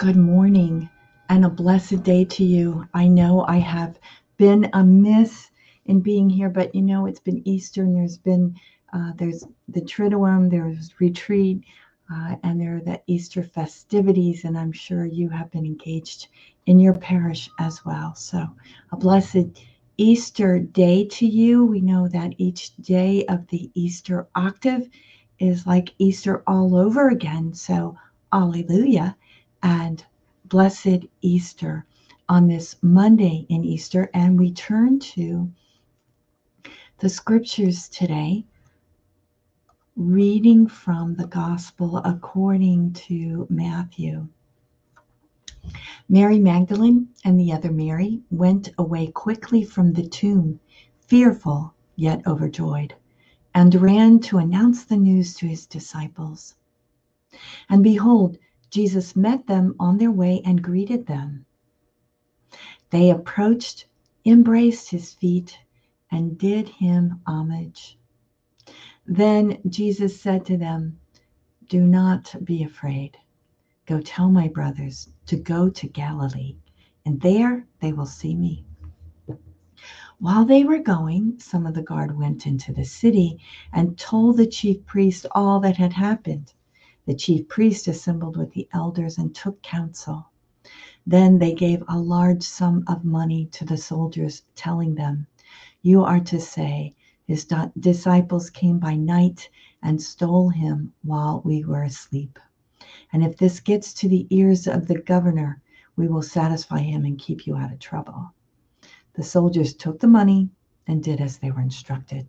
Good morning and a blessed day to you. I know I have been amiss in being here, but you know it's been Easter and there's been uh, there's the Triduum, there's retreat, uh, and there are the Easter festivities, and I'm sure you have been engaged in your parish as well. So a blessed Easter day to you. We know that each day of the Easter octave is like Easter all over again. So, Alleluia and blessed Easter on this Monday in Easter. And we turn to the scriptures today, reading from the Gospel according to Matthew. Mary Magdalene and the other Mary went away quickly from the tomb, fearful yet overjoyed, and ran to announce the news to his disciples. And behold, Jesus met them on their way and greeted them. They approached, embraced his feet, and did him homage. Then Jesus said to them, Do not be afraid. Go tell my brothers to go to Galilee, and there they will see me. While they were going, some of the guard went into the city and told the chief priest all that had happened. The chief priest assembled with the elders and took counsel. Then they gave a large sum of money to the soldiers, telling them, You are to say, His disciples came by night and stole him while we were asleep. And if this gets to the ears of the governor, we will satisfy him and keep you out of trouble. The soldiers took the money and did as they were instructed.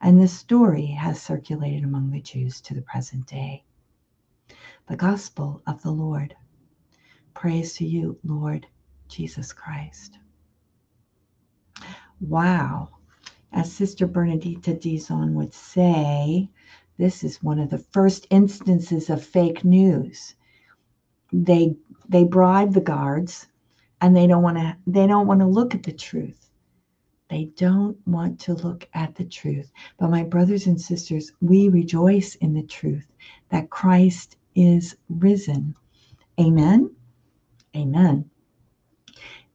And this story has circulated among the Jews to the present day the gospel of the Lord. Praise to you, Lord Jesus Christ. Wow. As Sister Bernadita Dizon would say, this is one of the first instances of fake news. They they bribe the guards and they don't want to they don't want to look at the truth. They don't want to look at the truth. But my brothers and sisters, we rejoice in the truth that Christ is risen. Amen. Amen.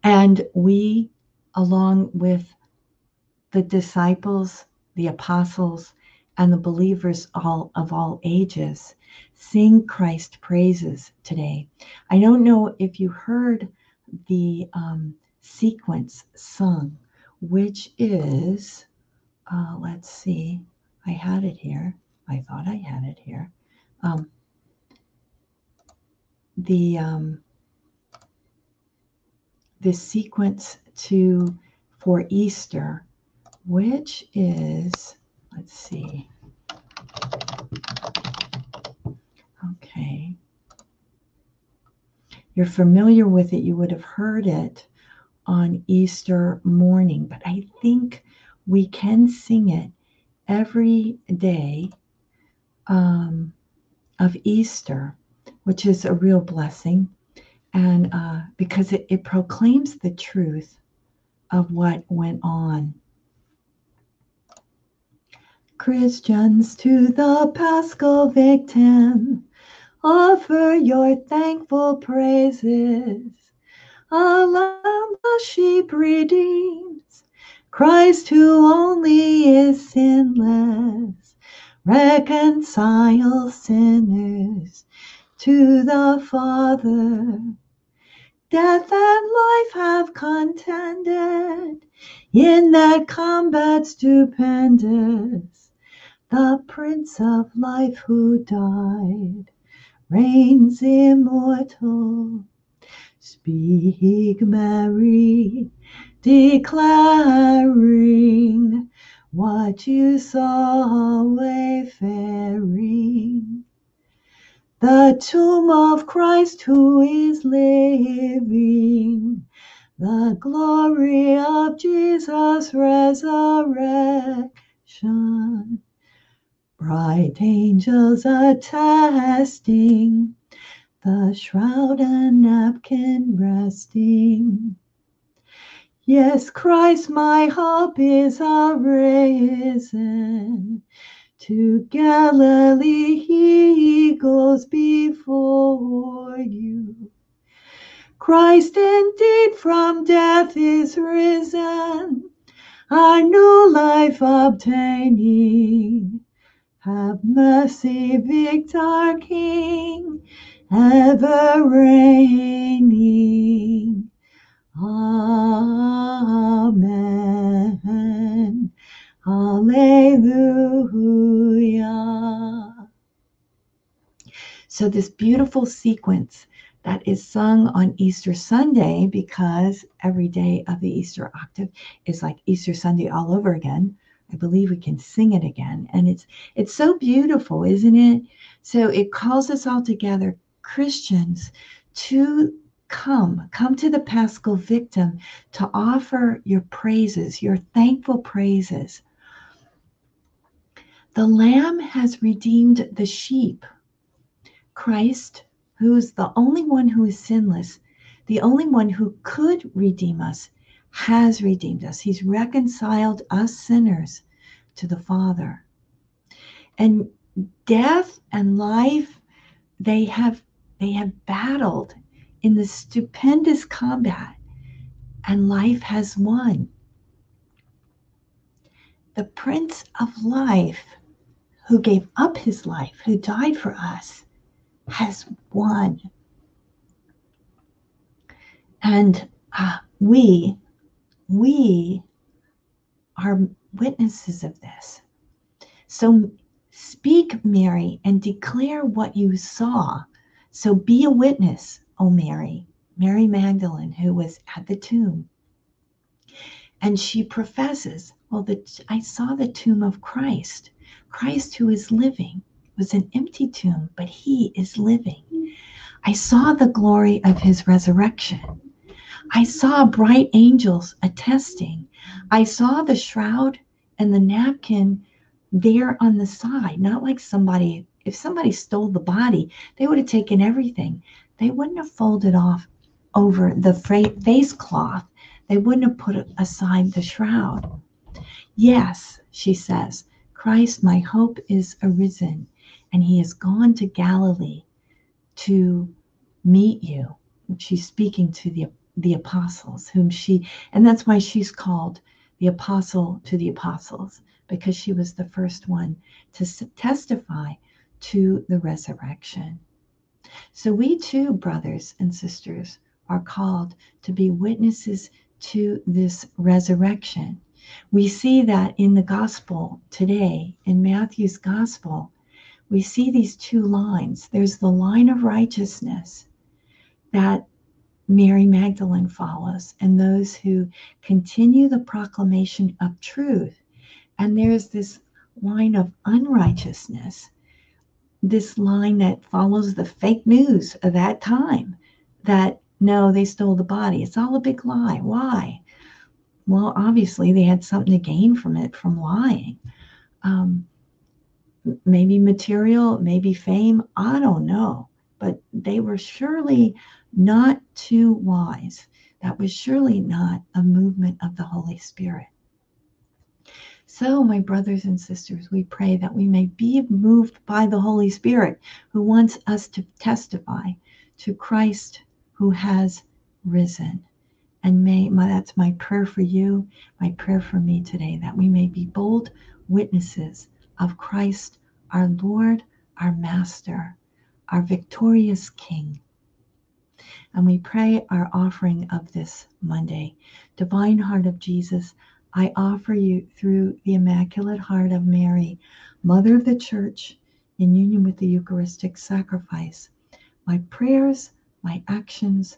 And we, along with the disciples, the apostles, and the believers all of all ages, sing Christ praises today. I don't know if you heard the um, sequence sung, which is, uh, let's see, I had it here. I thought I had it here. Um, the um, the sequence to for Easter, which is let's see. Okay. You're familiar with it, you would have heard it on Easter morning, but I think we can sing it every day um, of Easter which is a real blessing. And uh, because it, it proclaims the truth of what went on. Christians to the Paschal victim, offer your thankful praises. A lamb the sheep redeems, Christ who only is sinless, reconcile sinners to the Father. Death and life have contended in that combat stupendous. The Prince of Life who died reigns immortal. Speak, Mary, declaring what you saw wayfaring the tomb of Christ who is living, the glory of Jesus' resurrection. Bright angels attesting, the shroud and napkin resting. Yes, Christ, my hope is arisen. To Galilee he goes before you. Christ indeed from death is risen, our new life obtaining. Have mercy, Victor King, ever reigning. Amen. Alleluia. So, this beautiful sequence that is sung on Easter Sunday, because every day of the Easter octave is like Easter Sunday all over again. I believe we can sing it again. And it's it's so beautiful, isn't it? So it calls us all together, Christians, to come, come to the Paschal victim to offer your praises, your thankful praises. The Lamb has redeemed the sheep. Christ, who's the only one who is sinless, the only one who could redeem us, has redeemed us. He's reconciled us sinners to the Father. And death and life, they have they have battled in the stupendous combat, and life has won. The Prince of Life, who gave up his life, who died for us, has won. And uh, we we are witnesses of this. So speak, Mary, and declare what you saw. So be a witness, O Mary, Mary Magdalene, who was at the tomb. And she professes, Well, the, I saw the tomb of Christ. Christ, who is living, was an empty tomb, but he is living. I saw the glory of his resurrection. I saw bright angels attesting. I saw the shroud and the napkin there on the side, not like somebody, if somebody stole the body, they would have taken everything. They wouldn't have folded off over the face cloth, they wouldn't have put aside the shroud. Yes, she says, Christ, my hope is arisen, and he has gone to Galilee to meet you. She's speaking to the the apostles, whom she, and that's why she's called the apostle to the apostles, because she was the first one to testify to the resurrection. So we too, brothers and sisters, are called to be witnesses to this resurrection. We see that in the gospel today, in Matthew's gospel, we see these two lines. There's the line of righteousness that Mary Magdalene follows, and those who continue the proclamation of truth. And there's this line of unrighteousness, this line that follows the fake news of that time that no, they stole the body. It's all a big lie. Why? Well, obviously, they had something to gain from it from lying. Um, maybe material, maybe fame. I don't know. But they were surely not too wise. That was surely not a movement of the Holy Spirit. So, my brothers and sisters, we pray that we may be moved by the Holy Spirit who wants us to testify to Christ who has risen. And may my, that's my prayer for you, my prayer for me today, that we may be bold witnesses of Christ, our Lord, our Master, our victorious King. And we pray our offering of this Monday. Divine Heart of Jesus, I offer you through the Immaculate Heart of Mary, Mother of the Church, in union with the Eucharistic sacrifice, my prayers, my actions,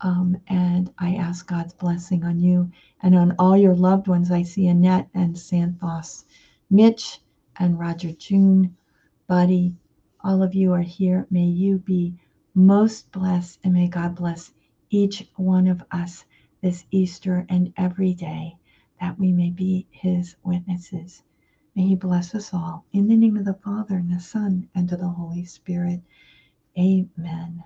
Um, and I ask God's blessing on you and on all your loved ones. I see Annette and Santhos, Mitch and Roger June, Buddy. All of you are here. May you be most blessed, and may God bless each one of us this Easter and every day that we may be his witnesses. May he bless us all. In the name of the Father, and the Son, and of the Holy Spirit. Amen.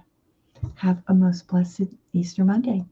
Have a most blessed Easter Monday.